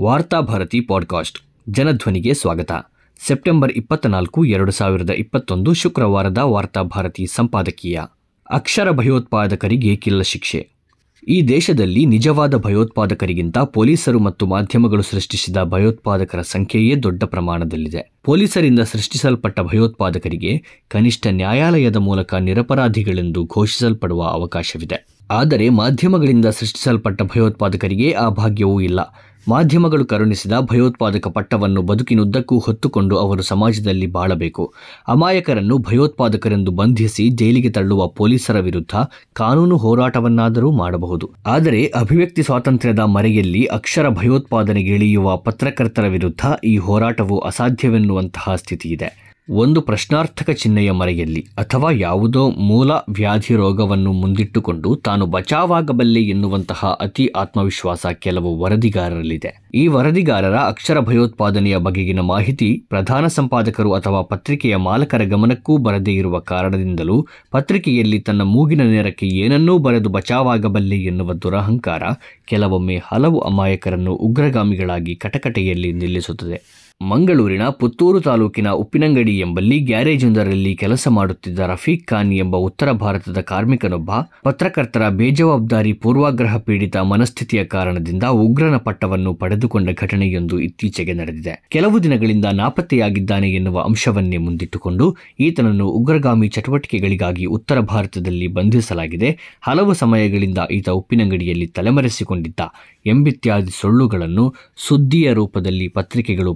Varthabharati podcast ಜನಧ್ವನಿಗೆ ಸ್ವಾಗತ. September ಇಪ್ಪತ್ನಾಲ್ಕು, ಎರಡು ಸಾವಿರದ ಇಪ್ಪತ್ತೊಂದು ಶುಕ್ರವಾರದ ವಾರ್ತಾಭಾರತಿ ಸಂಪಾದಕೀಯ. ಅಕ್ಷರ ಭಯೋತ್ಪಾದಕರಿಗೆ ಕಿಲ್ಲ ಶಿಕ್ಷೆ. ಈ ದೇಶದಲ್ಲಿ ನಿಜವಾದ ಭಯೋತ್ಪಾದಕರಿಗಿಂತ ಪೊಲೀಸರು ಮತ್ತು ಮಾಧ್ಯಮಗಳು ಸೃಷ್ಟಿಸಿದ ಭಯೋತ್ಪಾದಕರ ಸಂಖ್ಯೆಯೇ ದೊಡ್ಡ ಪ್ರಮಾಣದಲ್ಲಿದೆ. ಪೊಲೀಸರಿಂದ ಸೃಷ್ಟಿಸಲ್ಪಟ್ಟ ಭಯೋತ್ಪಾದಕರಿಗೆ ಕನಿಷ್ಠ ನ್ಯಾಯಾಲಯದ ಮೂಲಕ ನಿರಪರಾಧಿಗಳೆಂದು ಘೋಷಿಸಲ್ಪಡುವ ಅವಕಾಶವಿದೆ. ಆದರೆ ಮಾಧ್ಯಮಗಳಿಂದ ಸೃಷ್ಟಿಸಲ್ಪಟ್ಟ ಭಯೋತ್ಪಾದಕರಿಗೆ ಆ ಭಾಗ್ಯವೂ ಇಲ್ಲ. ಮಾಧ್ಯಮಗಳು ಕರುಣಿಸಿದ ಭಯೋತ್ಪಾದಕ ಪಟ್ಟವನ್ನು ಬದುಕಿನುದ್ದಕ್ಕೂ ಹೊತ್ತುಕೊಂಡು ಅವರು ಸಮಾಜದಲ್ಲಿ ಬಾಳಬೇಕು. ಅಮಾಯಕರನ್ನು ಭಯೋತ್ಪಾದಕರೆಂದು ಬಂಧಿಸಿ ಜೈಲಿಗೆ ತಳ್ಳುವ ಪೊಲೀಸರ ವಿರುದ್ಧ ಕಾನೂನು ಹೋರಾಟವನ್ನಾದರೂ ಮಾಡಬಹುದು. ಆದರೆ ಅಭಿವ್ಯಕ್ತಿ ಸ್ವಾತಂತ್ರ್ಯದ ಮರೆಯಲ್ಲಿ ಅಕ್ಷರ ಭಯೋತ್ಪಾದನೆಗೆ ಇಳಿಯುವ ಪತ್ರಕರ್ತರ ವಿರುದ್ಧ ಈ ಹೋರಾಟವು ಅಸಾಧ್ಯವೆನ್ನುವಂತಹ ಸ್ಥಿತಿಯಿದೆ. ಒಂದು ಪ್ರಶ್ನಾರ್ಥಕ ಚಿಹ್ನೆಯ ಮರೆಯಲ್ಲಿ ಅಥವಾ ಯಾವುದೋ ಮೂಲ ವ್ಯಾಧಿ ರೋಗವನ್ನು ಮುಂದಿಟ್ಟುಕೊಂಡು ತಾನು ಬಚಾವಾಗಬಲ್ಲೆ ಎನ್ನುವಂತಹ ಅತಿ ಆತ್ಮವಿಶ್ವಾಸ ಕೆಲವು ವರದಿಗಾರರಲ್ಲಿದೆ. ಈ ವರದಿಗಾರರ ಅಕ್ಷರ ಭಯೋತ್ಪಾದನೆಯ ಬಗೆಗಿನ ಮಾಹಿತಿ ಪ್ರಧಾನ ಸಂಪಾದಕರು ಅಥವಾ ಪತ್ರಿಕೆಯ ಮಾಲಕರ ಗಮನಕ್ಕೂ ಬರದೇ ಇರುವ ಕಾರಣದಿಂದಲೂ ಪತ್ರಿಕೆಯಲ್ಲಿ ತನ್ನ ಮೂಗಿನ ನೇರಕ್ಕೆ ಏನನ್ನೂ ಬರೆದು ಬಚಾವಾಗಬಲ್ಲೆ ಎನ್ನುವ ದುರಹಂಕಾರ ಕೆಲವೊಮ್ಮೆ ಹಲವು ಅಮಾಯಕರನ್ನು ಉಗ್ರಗಾಮಿಗಳಾಗಿ ಕಟಕಟೆಯಲ್ಲಿ ನಿಲ್ಲಿಸುತ್ತದೆ. ಮಂಗಳೂರಿನ ಪುತ್ತೂರು ತಾಲೂಕಿನ ಉಪ್ಪಿನಂಗಡಿ ಎಂಬಲ್ಲಿ ಗ್ಯಾರೇಜೊಂದರಲ್ಲಿ ಕೆಲಸ ಮಾಡುತ್ತಿದ್ದ ರಫೀಕ್ ಖಾನ್ ಎಂಬ ಉತ್ತರ ಭಾರತದ ಕಾರ್ಮಿಕನೊಬ್ಬ, ಪತ್ರಕರ್ತರ ಬೇಜವಾಬ್ದಾರಿ ಪೂರ್ವಾಗ್ರಹ ಪೀಡಿತ ಮನಸ್ಥಿತಿಯ ಕಾರಣದಿಂದ ಉಗ್ರನ ಪಟ್ಟವನ್ನು ಪಡೆದುಕೊಂಡ ಘಟನೆಯೊಂದು ಇತ್ತೀಚೆಗೆ ನಡೆದಿದೆ. ಕೆಲವು ದಿನಗಳಿಂದ ನಾಪತ್ತೆಯಾಗಿದ್ದಾನೆ ಎನ್ನುವ ಅಂಶವನ್ನೇ ಮುಂದಿಟ್ಟುಕೊಂಡು ಈತನನ್ನು ಉಗ್ರಗಾಮಿ ಚಟುವಟಿಕೆಗಳಿಗಾಗಿ ಉತ್ತರ ಭಾರತದಲ್ಲಿ ಬಂಧಿಸಲಾಗಿದೆ. ಹಲವು ಸಮಯಗಳಿಂದ ಈತ ಉಪ್ಪಿನಂಗಡಿಯಲ್ಲಿ ತಲೆಮರೆಸಿಕೊಂಡಿದ್ದ ಎಂಬಿತ್ಯಾದಿ ಸುಳ್ಳುಗಳನ್ನು ಸುದ್ದಿಯ ರೂಪದಲ್ಲಿ ಪತ್ರಿಕೆಗಳು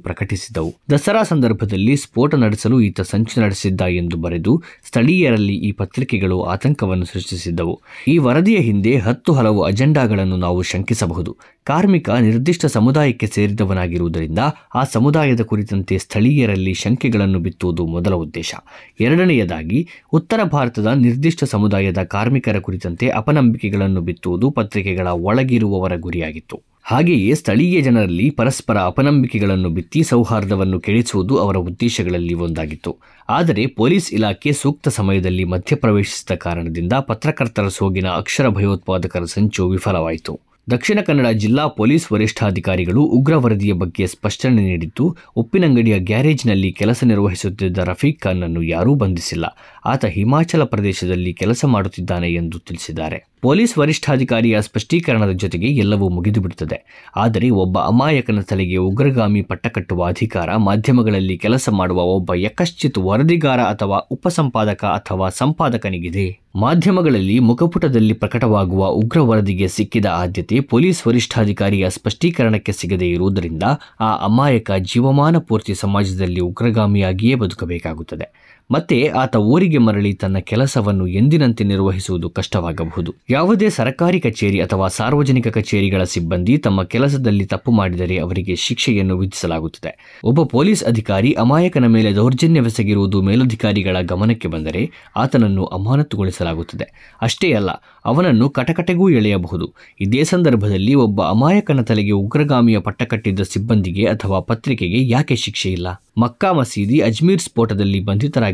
ದಸರಾ ಸಂದರ್ಭದಲ್ಲಿ ಸ್ಫೋಟ ನಡೆಸಲು ಈತ ಸಂಚು ನಡೆಸಿದ್ದ ಎಂದು ಬರೆದು ಸ್ಥಳೀಯರಲ್ಲಿ ಈ ಪತ್ರಿಕೆಗಳು ಆತಂಕವನ್ನು ಸೃಷ್ಟಿಸಿದ್ದವು. ಈ ವರದಿಯ ಹಿಂದೆ ಹತ್ತು ಹಲವು ಅಜೆಂಡಾಗಳನ್ನು ನಾವು ಶಂಕಿಸಬಹುದು. ಕಾರ್ಮಿಕ ನಿರ್ದಿಷ್ಟ ಸಮುದಾಯಕ್ಕೆ ಸೇರಿದವನಾಗಿರುವುದರಿಂದ ಆ ಸಮುದಾಯದ ಕುರಿತಂತೆ ಸ್ಥಳೀಯರಲ್ಲಿ ಶಂಕೆಗಳನ್ನು ಬಿತ್ತುವುದು ಮೊದಲ ಉದ್ದೇಶ. ಎರಡನೆಯದಾಗಿ, ಉತ್ತರ ಭಾರತದ ನಿರ್ದಿಷ್ಟ ಸಮುದಾಯದ ಕಾರ್ಮಿಕರ ಕುರಿತಂತೆ ಅಪನಂಬಿಕೆಗಳನ್ನು ಬಿತ್ತುವುದು ಪತ್ರಿಕೆಗಳ ಒಳಗಿರುವವರ ಗುರಿಯಾಗಿತ್ತು. ಹಾಗೆಯೇ ಸ್ಥಳೀಯ ಜನರಲ್ಲಿ ಪರಸ್ಪರ ಅಪನಂಬಿಕೆಗಳನ್ನು ಬಿತ್ತಿ ಸೌಹಾರ್ದವನ್ನು ಕೆಡಿಸುವುದು ಅವರ ಉದ್ದೇಶಗಳಲ್ಲಿ ಒಂದಾಗಿತ್ತು. ಆದರೆ ಪೊಲೀಸ್ ಇಲಾಖೆ ಸೂಕ್ತ ಸಮಯದಲ್ಲಿ ಮಧ್ಯಪ್ರವೇಶಿಸಿದ ಕಾರಣದಿಂದ ಪತ್ರಕರ್ತರ ಸೋಗಿನ ಅಕ್ಷರ ಭಯೋತ್ಪಾದಕರ ಸಂಚು ವಿಫಲವಾಯಿತು. ದಕ್ಷಿಣ ಕನ್ನಡ ಜಿಲ್ಲಾ ಪೊಲೀಸ್ ವರಿಷ್ಠಾಧಿಕಾರಿಗಳು ಉಗ್ರ ವರದಿಯ ಬಗ್ಗೆ ಸ್ಪಷ್ಟನೆ ನೀಡಿದ್ದು, ಉಪ್ಪಿನಂಗಡಿಯ ಗ್ಯಾರೇಜ್ನಲ್ಲಿ ಕೆಲಸ ನಿರ್ವಹಿಸುತ್ತಿದ್ದ ರಫೀಕ್ ಖಾನ್ನನ್ನು ಯಾರೂ ಬಂಧಿಸಿಲ್ಲ. ಆತ ಹಿಮಾಚಲ ಪ್ರದೇಶದಲ್ಲಿ ಕೆಲಸ ಮಾಡುತ್ತಿದ್ದಾನೆ ಎಂದು ತಿಳಿಸಿದ್ದಾರೆ. ಪೊಲೀಸ್ ವರಿಷ್ಠಾಧಿಕಾರಿಯ ಸ್ಪಷ್ಟೀಕರಣದ ಜೊತೆಗೆ ಎಲ್ಲವೂ ಮುಗಿದುಬಿಡುತ್ತದೆ. ಆದರೆ ಒಬ್ಬ ಅಮಾಯಕನ ತಲೆಗೆ ಉಗ್ರಗಾಮಿ ಪಟ್ಟಕಟ್ಟುವ ಅಧಿಕಾರ ಮಾಧ್ಯಮಗಳಲ್ಲಿ ಕೆಲಸ ಮಾಡುವ ಒಬ್ಬ ಯಕಶ್ಚಿತ್ ವರದಿಗಾರ ಅಥವಾ ಉಪಸಂಪಾದಕ ಅಥವಾ ಸಂಪಾದಕನಿಗಿದೆ. ಮಾಧ್ಯಮಗಳಲ್ಲಿ ಮುಖಪುಟದಲ್ಲಿ ಪ್ರಕಟವಾಗುವ ಉಗ್ರ ವರದಿಗೆ ಸಿಕ್ಕಿದ ಆದ್ಯತೆ ಪೊಲೀಸ್ ವರಿಷ್ಠಾಧಿಕಾರಿಯ ಸ್ಪಷ್ಟೀಕರಣಕ್ಕೆ ಸಿಗದೇ ಇರುವುದರಿಂದ ಆ ಅಮಾಯಕ ಜೀವಮಾನ ಪೂರ್ತಿ ಸಮಾಜದಲ್ಲಿ ಉಗ್ರಗಾಮಿಯಾಗಿಯೇ ಬದುಕಬೇಕಾಗುತ್ತದೆ. ಮತ್ತೆ ಆತ ಊರಿಗೆ ಮರಳಿ ತನ್ನ ಕೆಲಸವನ್ನು ಎಂದಿನಂತೆ ನಿರ್ವಹಿಸುವುದು ಕಷ್ಟವಾಗಬಹುದು. ಯಾವುದೇ ಸರ್ಕಾರಿ ಕಚೇರಿ ಅಥವಾ ಸಾರ್ವಜನಿಕ ಕಚೇರಿಗಳ ಸಿಬ್ಬಂದಿ ತಮ್ಮ ಕೆಲಸದಲ್ಲಿ ತಪ್ಪು ಮಾಡಿದರೆ ಅವರಿಗೆ ಶಿಕ್ಷೆಯನ್ನು ವಿಧಿಸಲಾಗುತ್ತದೆ. ಒಬ್ಬ ಪೊಲೀಸ್ ಅಧಿಕಾರಿ ಅಮಾಯಕನ ಮೇಲೆ ದೌರ್ಜನ್ಯವೆಸಗಿರುವುದು ಮೇಲಧಿಕಾರಿಗಳ ಗಮನಕ್ಕೆ ಬಂದರೆ ಆತನನ್ನು ಅಮಾನತುಗೊಳಿಸಲಾಗುತ್ತದೆ. ಅಷ್ಟೇ ಅಲ್ಲ, ಅವನನ್ನು ಕಟಕಟೆಗೂ ಎಳೆಯಬಹುದು. ಇದೇ ಸಂದರ್ಭದಲ್ಲಿ ಒಬ್ಬ ಅಮಾಯಕನ ತಲೆಗೆ ಉಗ್ರಗಾಮಿಯ ಪಟ್ಟಕಟ್ಟಿದ್ದ ಸಿಬ್ಬಂದಿಗೆ ಅಥವಾ ಪತ್ರಿಕೆಗೆ ಯಾಕೆ ಶಿಕ್ಷೆ ಇಲ್ಲ ಮಕ್ಕಾ ಮಸೀದಿ ಅಜ್ಮೀರ್ ಸ್ಫೋಟದಲ್ಲಿ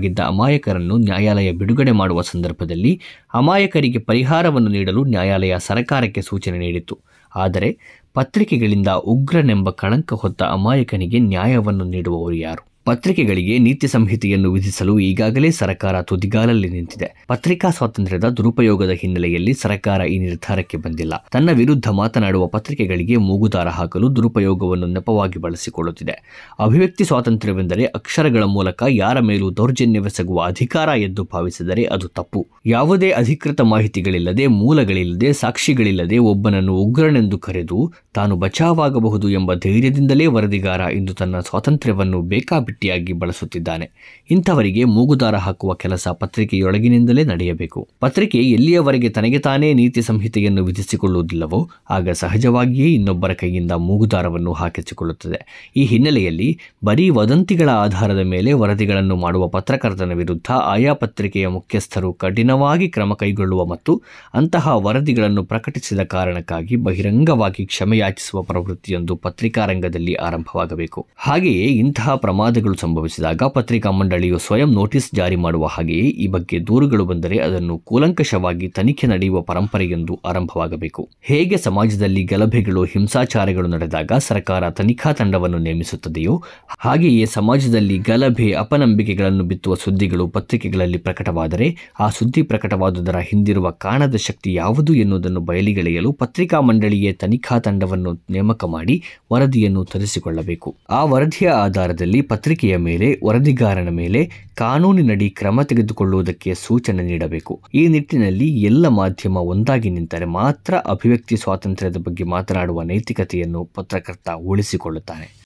ಬಂಧಿತರಾಗಿದ್ದ ಅಮಾಯಕರನ್ನು ನ್ಯಾಯಾಲಯ ಬಿಡುಗಡೆ ಮಾಡುವ ಸಂದರ್ಭದಲ್ಲಿ ಅಮಾಯಕರಿಗೆ ಪರಿಹಾರವನ್ನು ನೀಡಲು ನ್ಯಾಯಾಲಯ ಸರ್ಕಾರಕ್ಕೆ ಸೂಚನೆ ನೀಡಿತು ಆದರೆ ಪತ್ರಿಕೆಗಳಿಂದ ಉಗ್ರನೆಂಬ ಕಳಂಕ ಹೊತ್ತ ಅಮಾಯಕನಿಗೆ ನ್ಯಾಯವನ್ನು ನೀಡುವವರು ಯಾರು? ಪತ್ರಿಕೆಗಳಿಗೆ ನೀತಿ ಸಂಹಿತೆಯನ್ನು ವಿಧಿಸಲು ಈಗಾಗಲೇ ಸರ್ಕಾರ ತುದಿಗಾಲಲ್ಲಿ ನಿಂತಿದೆ. ಪತ್ರಿಕಾ ಸ್ವಾತಂತ್ರ್ಯದ ದುರುಪಯೋಗದ ಹಿನ್ನೆಲೆಯಲ್ಲಿ ಸರ್ಕಾರ ಈ ನಿರ್ಧಾರಕ್ಕೆ ಬಂದಿಲ್ಲ. ತನ್ನ ವಿರುದ್ಧ ಮಾತನಾಡುವ ಪತ್ರಿಕೆಗಳಿಗೆ ಮೂಗುದಾರ ಹಾಕಲು ದುರುಪಯೋಗವನ್ನು ನೆಪವಾಗಿ ಬಳಸಿಕೊಳ್ಳುತ್ತಿದೆ. ಅಭಿವ್ಯಕ್ತಿ ಸ್ವಾತಂತ್ರ್ಯವೆಂದರೆ ಅಕ್ಷರಗಳ ಮೂಲಕ ಯಾರ ಮೇಲೂ ದೌರ್ಜನ್ಯವೆಸಗುವ ಅಧಿಕಾರ ಎಂದು ಭಾವಿಸಿದರೆ ಅದು ತಪ್ಪು. ಯಾವುದೇ ಅಧಿಕೃತ ಮಾಹಿತಿಗಳಿಲ್ಲದೆ, ಮೂಲಗಳಿಲ್ಲದೆ, ಸಾಕ್ಷಿಗಳಿಲ್ಲದೆ ಒಬ್ಬನನ್ನು ಉಗ್ರನೆಂದು ಕರೆದು ತಾನು ಬಚಾವಾಗಬಹುದು ಎಂಬ ಧೈರ್ಯದಿಂದಲೇ ವರದಿಗಾರ ಇಂದು ತನ್ನ ಸ್ವಾತಂತ್ರ್ಯವನ್ನು ಬೇಕಾಬಿಟ್ಟಿಯಾಗಿ ಬಳಸುತ್ತಿದ್ದಾನೆ. ಇಂಥವರಿಗೆ ಮೂಗುದಾರ ಹಾಕುವ ಕೆಲಸ ಪತ್ರಿಕೆಯೊಳಗಿನಿಂದಲೇ ನಡೆಯಬೇಕು. ಪತ್ರಿಕೆ ಎಲ್ಲಿಯವರೆಗೆ ತನಗೆ ತಾನೇ ನೀತಿ ಸಂಹಿತೆಯನ್ನು ವಿಧಿಸಿಕೊಳ್ಳುವುದಿಲ್ಲವೋ, ಆಗ ಸಹಜವಾಗಿಯೇ ಇನ್ನೊಬ್ಬರ ಕೈಯಿಂದ ಮೂಗುದಾರವನ್ನು ಹಾಕಿಸಿಕೊಳ್ಳುತ್ತದೆ. ಈ ಹಿನ್ನೆಲೆಯಲ್ಲಿ ಬರೀ ವದಂತಿಗಳ ಆಧಾರದ ಮೇಲೆ ವರದಿಗಳನ್ನು ಮಾಡುವ ಪತ್ರಕರ್ತನ ವಿರುದ್ಧ ಆಯಾ ಪತ್ರಿಕೆಯ ಮುಖ್ಯಸ್ಥರು ಕಠಿಣವಾಗಿ ಕ್ರಮ ಕೈಗೊಳ್ಳುವ ಮತ್ತು ಅಂತಹ ವರದಿಗಳನ್ನು ಪ್ರಕಟಿಸಿದ ಕಾರಣಕ್ಕಾಗಿ ಬಹಿರಂಗವಾಗಿ ಕ್ಷಮೆಯಾಚಿಸುವ ಪ್ರವೃತ್ತಿಯೊಂದು ಪತ್ರಿಕಾ ರಂಗದಲ್ಲಿ ಆರಂಭವಾಗಬೇಕು. ಹಾಗೆಯೇ ಇಂತಹ ಪ್ರಮಾದಗಳು ಅಪರಾಧಗಳು ಸಂಭವಿಸಿದಾಗ ಪತ್ರಿಕಾ ಮಂಡಳಿಯು ಸ್ವಯಂ ನೋಟಿಸ್ ಜಾರಿ ಮಾಡುವ ಹಾಗೆಯೇ ಈ ಬಗ್ಗೆ ದೂರುಗಳು ಬಂದರೆ ಅದನ್ನು ಕೂಲಂಕಷವಾಗಿ ತನಿಖೆ ನಡೆಯುವ ಪರಂಪರೆಯೊಂದು ಆರಂಭವಾಗಬೇಕು. ಹೇಗೆ ಸಮಾಜದಲ್ಲಿ ಗಲಭೆಗಳು ಹಿಂಸಾಚಾರಗಳು ನಡೆದಾಗ ಸರ್ಕಾರ ತನಿಖಾ ತಂಡವನ್ನು ನೇಮಿಸುತ್ತದೆಯೋ, ಹಾಗೆಯೇ ಸಮಾಜದಲ್ಲಿ ಗಲಭೆ, ಅಪನಂಬಿಕೆಗಳನ್ನು ಬಿತ್ತುವ ಸುದ್ದಿಗಳು ಪತ್ರಿಕೆಗಳಲ್ಲಿ ಪ್ರಕಟವಾದರೆ ಆ ಸುದ್ದಿ ಪ್ರಕಟವಾದುದರ ಹಿಂದಿರುವ ಕಾಣದ ಶಕ್ತಿ ಯಾವುದು ಎನ್ನುವುದನ್ನು ಬಯಲಿಗೆಳೆಯಲು ಪತ್ರಿಕಾ ಮಂಡಳಿಯೇ ತನಿಖಾ ತಂಡವನ್ನು ನೇಮಕ ಮಾಡಿ ವರದಿಯನ್ನು ತರಿಸಿಕೊಳ್ಳಬೇಕು. ಆ ವರದಿಯ ಆಧಾರದಲ್ಲಿ ಪತ್ರಿಕೆಯ ಮೇಲೆ, ವರದಿಗಾರನ ಮೇಲೆ ಕಾನೂನಿನಡಿ ಕ್ರಮ ತೆಗೆದುಕೊಳ್ಳುವುದಕ್ಕೆ ಸೂಚನೆ ನೀಡಬೇಕು. ಈ ನಿಟ್ಟಿನಲ್ಲಿ ಎಲ್ಲ ಮಾಧ್ಯಮ ಒಂದಾಗಿ ನಿಂತರೆ ಮಾತ್ರ ಅಭಿವ್ಯಕ್ತಿ ಸ್ವಾತಂತ್ರ್ಯದ ಬಗ್ಗೆ ಮಾತನಾಡುವ ನೈತಿಕತೆಯನ್ನು ಪತ್ರಕರ್ತ ಉಳಿಸಿಕೊಳ್ಳುತ್ತಾನೆ.